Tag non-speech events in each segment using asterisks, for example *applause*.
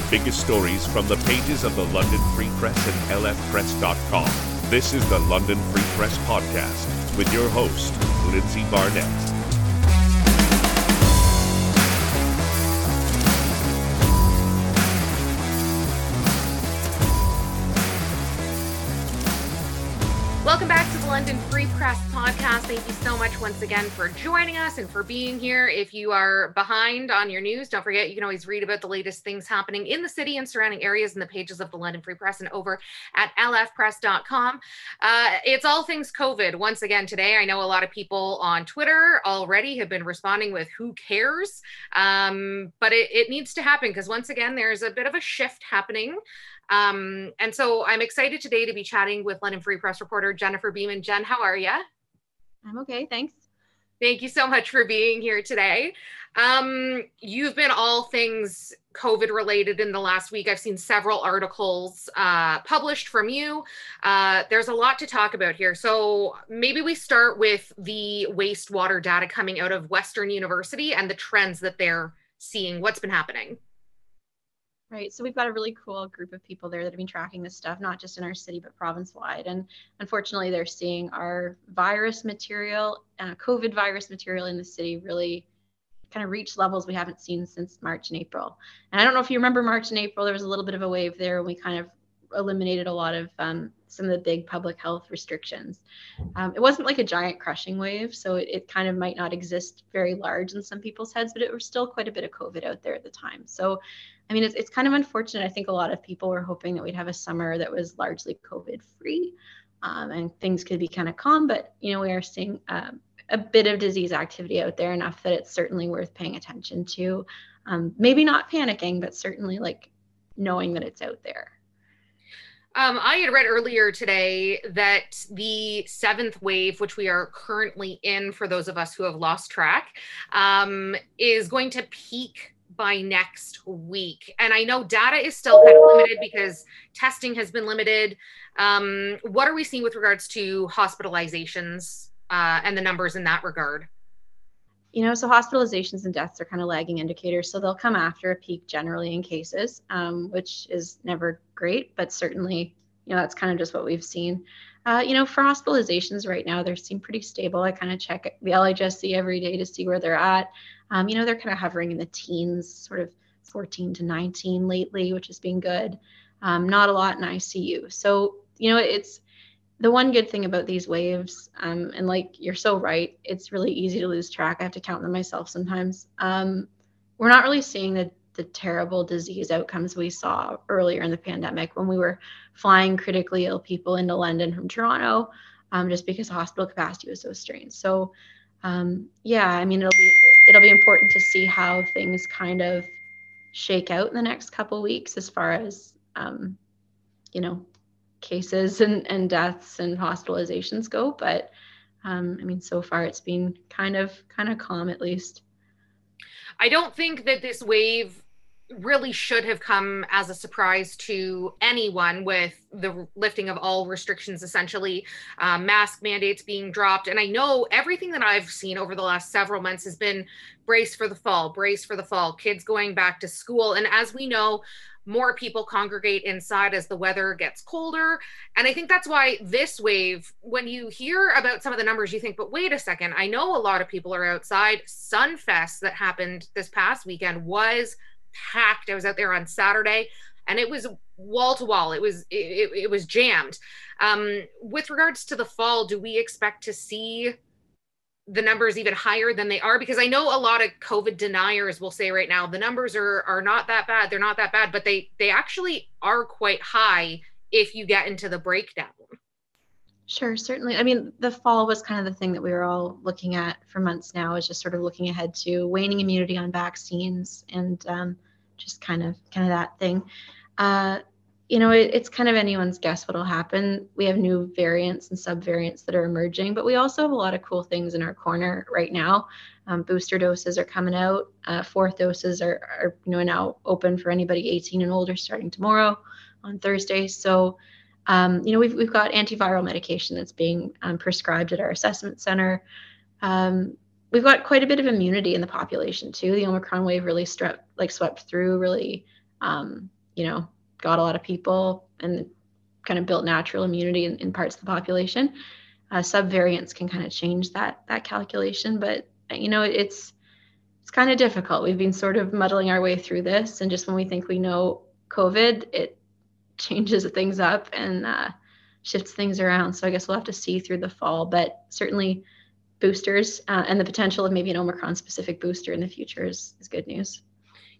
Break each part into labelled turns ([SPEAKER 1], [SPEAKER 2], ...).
[SPEAKER 1] the biggest stories from the pages of the London Free Press and lfpress.com. This is the London Free Press Podcast with your host, Lindsay Barnett.
[SPEAKER 2] London Free Press podcast. Thank you so much once again for joining us and for being here. If you are behind on your news, don't forget you can always read about the latest things happening in the city and surrounding areas in the pages of the London Free Press and over at lfpress.com. Uh, it's all things COVID once again today. I know a lot of people on Twitter already have been responding with who cares, um, but it, it needs to happen because once again, there's a bit of a shift happening um, and so I'm excited today to be chatting with London Free Press reporter Jennifer Bieman. Jen, how are you?
[SPEAKER 3] I'm okay, thanks.
[SPEAKER 2] Thank you so much for being here today. Um, you've been all things COVID related in the last week. I've seen several articles uh, published from you. Uh, there's a lot to talk about here. So maybe we start with the wastewater data coming out of Western University and the trends that they're seeing. What's been happening?
[SPEAKER 3] Right. So we've got a really cool group of people there that have been tracking this stuff, not just in our city, but province wide. And unfortunately, they're seeing our virus material, uh, COVID virus material in the city really kind of reach levels we haven't seen since March and April. And I don't know if you remember March and April, there was a little bit of a wave there and we kind of eliminated a lot of um, some of the big public health restrictions. Um, it wasn't like a giant crushing wave, so it, it, kind of might not exist very large in some people's heads, but it was still quite a bit of COVID out there at the time. So I mean, it's, it's kind of unfortunate. I think a lot of people were hoping that we'd have a summer that was largely COVID free um, and things could be kind of calm, but, you know, we are seeing um, a bit of disease activity out there enough that it's certainly worth paying attention to. Um, maybe not panicking, but certainly like knowing that it's out there.
[SPEAKER 2] Um, I had read earlier today that the seventh wave, which we are currently in for those of us who have lost track, um, is going to peak by next week. And I know data is still kind of limited because testing has been limited. Um, what are we seeing with regards to hospitalizations uh, and the numbers in that regard?
[SPEAKER 3] You know, so hospitalizations and deaths are kind of lagging indicators. So they'll come after a peak generally in cases, um, which is never great, but certainly, you know, that's kind of just what we've seen. Uh, you know, for hospitalizations right now, they seem pretty stable. I kind of check the LHSC every day to see where they're at. Um, you know, they're kind of hovering in the teens, sort of 14 to 19 lately, which has been good. Um, not a lot in ICU. So, you know, it's the one good thing about these waves, um, and like you're so right, it's really easy to lose track. I have to count them myself sometimes. Um, we're not really seeing the, the terrible disease outcomes we saw earlier in the pandemic when we were flying critically ill people into London from Toronto, um, just because hospital capacity was so strained. So, um, yeah, I mean, it'll be it'll be important to see how things kind of shake out in the next couple weeks as far as um, you know cases and, and deaths and hospitalizations go but um, i mean so far it's been kind of kind of calm at least
[SPEAKER 2] i don't think that this wave really should have come as a surprise to anyone with the lifting of all restrictions, essentially, uh, mask mandates being dropped. And I know everything that I've seen over the last several months has been brace for the fall, brace for the fall, kids going back to school. And as we know, more people congregate inside as the weather gets colder. And I think that's why this wave, when you hear about some of the numbers, you think, but wait a second, I know a lot of people are outside. Sunfest that happened this past weekend was packed. I was out there on Saturday and it was wall to wall. It was it, it was jammed. Um, with regards to the fall, do we expect to see the numbers even higher than they are? Because I know a lot of COVID deniers will say right now the numbers are are not that bad. They're not that bad, but they they actually are quite high if you get into the breakdown.
[SPEAKER 3] Sure, certainly. I mean, the fall was kind of the thing that we were all looking at for months now, is just sort of looking ahead to waning immunity on vaccines and um, just kind of kind of that thing. Uh, you know, it, it's kind of anyone's guess what'll happen. We have new variants and subvariants that are emerging, but we also have a lot of cool things in our corner right now. Um, booster doses are coming out. Uh, fourth doses are, are you know now open for anybody 18 and older starting tomorrow on Thursday. So um, you know, we've, we've got antiviral medication that's being um, prescribed at our assessment center. Um, we've got quite a bit of immunity in the population too. The Omicron wave really struck, like swept through really um, you know, got a lot of people and kind of built natural immunity in, in parts of the population. Uh, subvariants can kind of change that that calculation, but you know, it's it's kind of difficult. We've been sort of muddling our way through this, and just when we think we know COVID, it changes things up and uh, shifts things around. So I guess we'll have to see through the fall, but certainly boosters uh, and the potential of maybe an Omicron specific booster in the future is, is good news.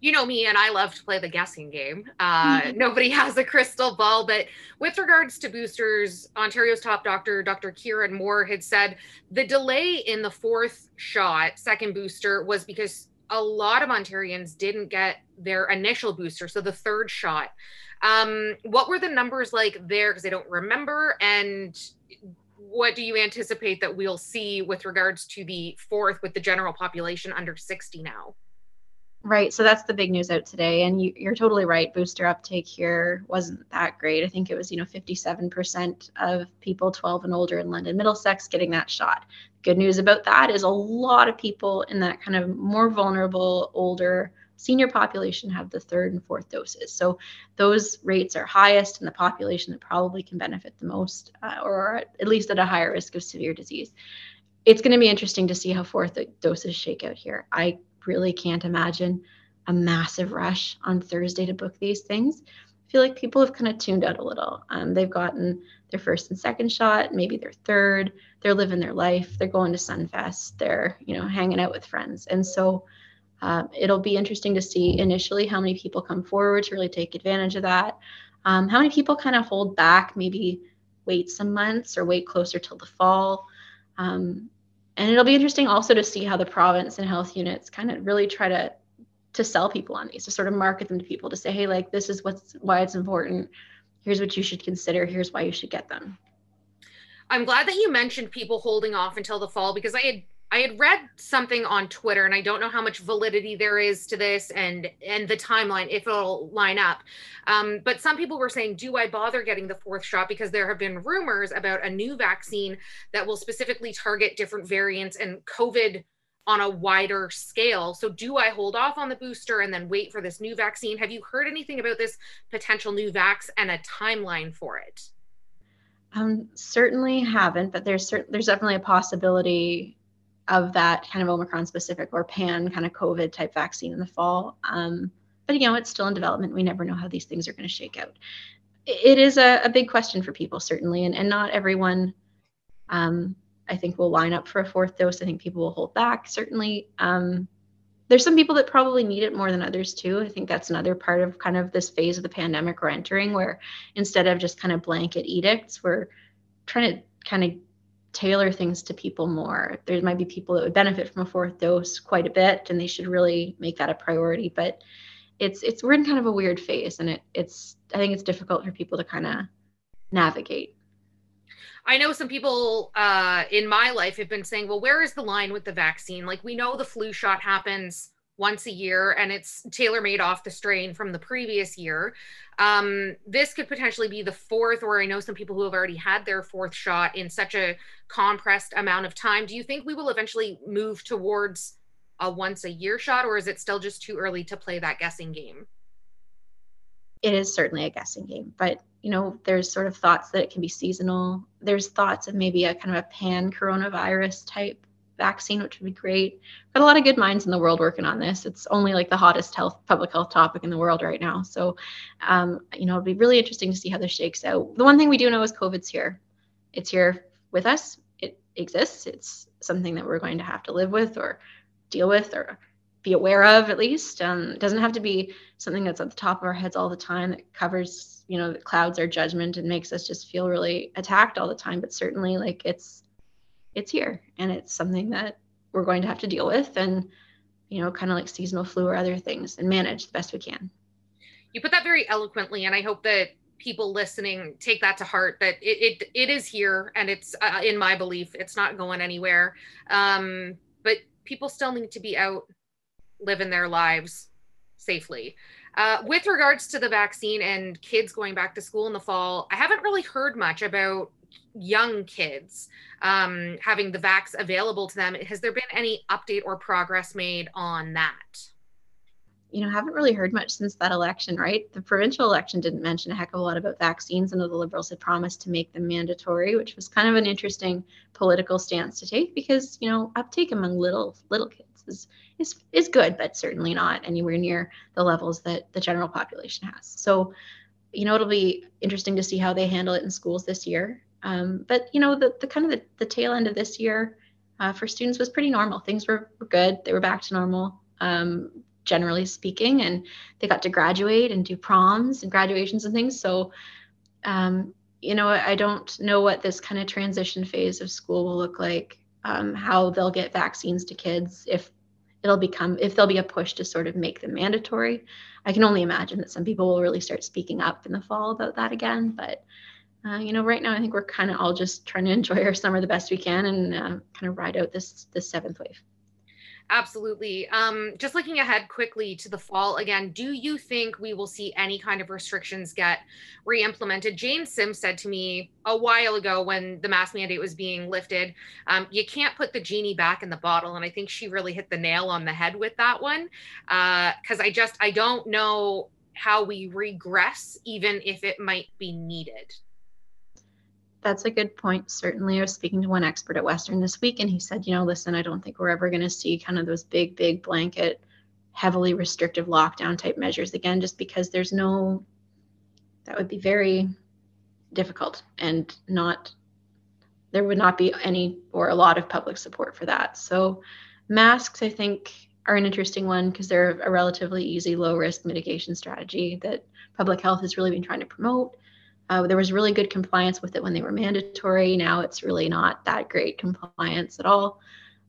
[SPEAKER 2] You know me, and I love to play the guessing game. Uh, mm-hmm. Nobody *laughs* has a crystal ball, but with regards to boosters, Ontario's top doctor, Dr. Kieran Moore, had said the delay in the fourth shot, second booster, was because a lot of Ontarians didn't get their initial booster, so the third shot. Um, what were the numbers like there? Because I don't remember. And what do you anticipate that we'll see with regards to the fourth with the general population under 60 now?
[SPEAKER 3] Right. So that's the big news out today. And you, are totally right. Booster uptake here wasn't that great. I think it was, you know, 57% of people 12 and older in London Middlesex getting that shot. Good news about that is a lot of people in that kind of more vulnerable, older, senior population have the third and fourth doses. So those rates are highest in the population that probably can benefit the most, uh, or at least at a higher risk of severe disease. It's going to be interesting to see how fourth doses shake out here. I really can't imagine a massive rush on Thursday to book these things. I feel like people have kind of tuned out a little. Um, they've gotten their first and second shot, maybe their third. They're living their life. They're going to Sunfest. They're you know hanging out with friends, and so um, it'll be interesting to see initially how many people come forward to really take advantage of that. Um, how many people kind of hold back, maybe wait some months or wait closer till the fall. Um, and it'll be interesting also to see how the province and health units kind of really try to to sell people on these, to sort of market them to people to say, hey, like this is what's why it's important. Here's what you should consider. Here's why you should get them.
[SPEAKER 2] I'm glad that you mentioned people holding off until the fall because I had I had read something on Twitter, and I don't know how much validity there is to this and and the timeline if it'll line up. Um, but some people were saying, "Do I bother getting the fourth shot?" Because there have been rumors about a new vaccine that will specifically target different variants and COVID on a wider scale. So, do I hold off on the booster and then wait for this new vaccine? Have you heard anything about this potential new vax and a timeline for it?
[SPEAKER 3] Um, certainly haven't, but there's certain, there's definitely a possibility of that kind of Omicron specific or pan kind of COVID type vaccine in the fall. Um, but you know, it's still in development. We never know how these things are going to shake out. It is a, a, big question for people, certainly, and, and not everyone, um, I think, will line up for a fourth dose. I think people will hold back, certainly. Um, there's some people that probably need it more than others too. I think that's another part of kind of this phase of the pandemic we're entering, where instead of just kind of blanket edicts, we're trying to kind of tailor things to people more. There might be people that would benefit from a fourth dose quite a bit, and they should really make that a priority. But it's it's we're in kind of a weird phase, and it it's I think it's difficult for people to kind of navigate.
[SPEAKER 2] I know some people uh, in my life have been saying, "Well, where is the line with the vaccine? Like we know the flu shot happens." Once a year and it's tailor made off the strain from the previous year. Um, this could potentially be the fourth, or I know some people who have already had their fourth shot in such a compressed amount of time. Do you think we will eventually move towards a once a year shot, or is it still just too early to play that guessing game?
[SPEAKER 3] It is certainly a guessing game, but you know, there's sort of thoughts that it can be seasonal. There's thoughts of maybe a kind of a pan coronavirus type vaccine, which would be great. Got a lot of good minds in the world working on this. It's only like the hottest health public health topic in the world right now. So, um, you know, it'll be really interesting to see how this shakes out. The one thing we do know is COVID's here. It's here with us. It exists. It's something that we're going to have to live with or deal with or be aware of at least. Um, it doesn't have to be something that's at the top of our heads all the time that covers, you know, that clouds our judgment and makes us just feel really attacked all the time. But certainly, like it's it's here and it's something that we're going to have to deal with and you know kind of like seasonal flu or other things and manage the best we can.
[SPEAKER 2] You put that very eloquently and i hope that people listening take that to heart that it it, it is here and it's uh, in my belief it's not going anywhere. Um, but people still need to be out living their lives safely. Uh, with regards to the vaccine and kids going back to school in the fall i haven't really heard much about young kids um, having the vax available to them. Has there been any update or progress made on that?
[SPEAKER 3] you know, haven't really heard much since that election, right? The provincial election didn't mention a heck of a lot about vaccines. Know the Liberals had promised to make them mandatory, which was kind of an interesting political stance to take because, you know, uptake among little little kids is is is good, but certainly not anywhere near the levels that the general population has. So, you know, it'll be interesting to see how they handle it in schools this year. Um, but you know, the the kind of the, the tail end of this year uh, for students was pretty normal. Things were, were good; they were back to normal. Um, generally speaking, and they got to graduate and do proms and graduations and things. So, um, you know, I don't know what this kind of transition phase of school will look like, um, how they'll get vaccines to kids, if it'll become, if there'll be a push to sort of make them mandatory. I can only imagine that some people will really start speaking up in the fall about that again. But, uh, you know, right now I think we're kind of all just trying to enjoy our summer the best we can and uh, kind of ride out this this seventh wave.
[SPEAKER 2] Absolutely. Um, just looking ahead quickly to the fall again, do you think we will see any kind of restrictions get re implemented? Jane Sims said to me a while ago when the mask mandate was being lifted, um, you can't put the genie back in the bottle. And I think she really hit the nail on the head with that one. Because uh, I just, I don't know how we regress, even if it might be needed
[SPEAKER 3] that's a good point. Certainly, I was speaking to one expert at Western this week, and he said, you know, listen, I don't think we're ever going to see kind of those big, big blanket, heavily restrictive lockdown type measures again, just because there's no, that would be very difficult and not, there would not be any or a lot of public support for that. So, masks, I think, are an interesting one because they're a relatively easy, low risk mitigation strategy that public health has really been trying to promote. Uh, there was really good compliance with it when they were mandatory. Now it's really not that great compliance at all.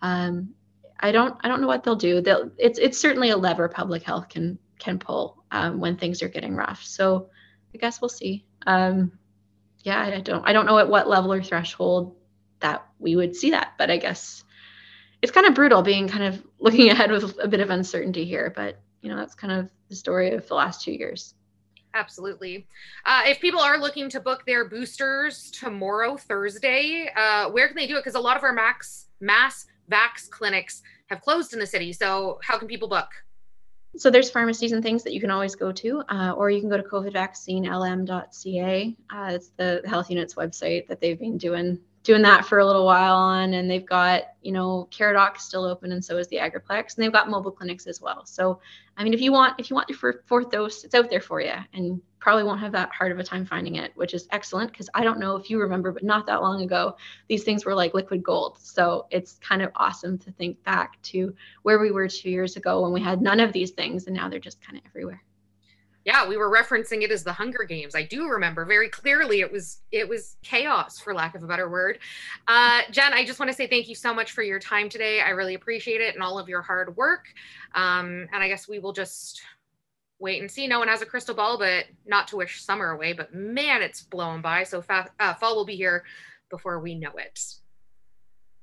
[SPEAKER 3] Um, I don't I don't know what they'll do. They'll it's it's certainly a lever public health can can pull um, when things are getting rough. So I guess we'll see. Um, yeah, I don't I don't know at what level or threshold that we would see that, but I guess it's kind of brutal being kind of *laughs* looking ahead with a bit of uncertainty here. But you know that's kind of the story of the last two years.
[SPEAKER 2] Absolutely. Uh, if people are looking to book their boosters tomorrow, Thursday, uh, where can they do it? Because a lot of our max mass vax clinics have closed in the city. So how can people book?
[SPEAKER 3] So there's pharmacies and things that you can always go to, uh, or you can go to covidvaccinelm.ca. Uh, it's the health unit's website that they've been doing doing that for a little while on and they've got you know caradoc still open and so is the agriplex and they've got mobile clinics as well. So i mean if you want if you want your fourth dose it's out there for you and probably won't have that hard of a time finding it which is excellent because i don't know if you remember but not that long ago these things were like liquid gold. So it's kind of awesome to think back to where we were two years ago when we had none of these things and now they're just kind of everywhere
[SPEAKER 2] yeah we were referencing it as the hunger games. I do remember very clearly it was it was chaos for lack of a better word. Uh, jen i just want to say thank you so much for your time today. I really appreciate it and all of your hard work. Um, and i guess we will just wait and see. No one has a crystal ball but not to wish summer away but man it's blowing by. So fa- uh, fall will be here before we know it.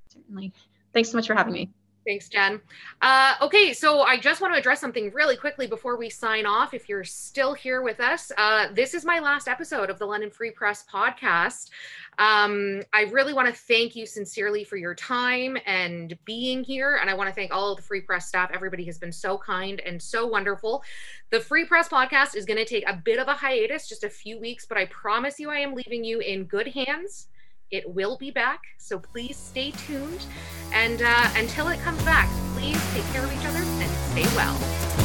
[SPEAKER 3] Certainly. Thanks so much for having me
[SPEAKER 2] Thanks, Jen. Uh, okay, so I just want to address something really quickly before we sign off. If you're still here with us, uh, this is my last episode of the London Free Press podcast. Um, I really want to thank you sincerely for your time and being here. And I want to thank all of the Free Press staff. Everybody has been so kind and so wonderful. The Free Press podcast is going to take a bit of a hiatus, just a few weeks, but I promise you I am leaving you in good hands it will be back, so please stay tuned. And uh, until it comes back, please take care of each other and stay well.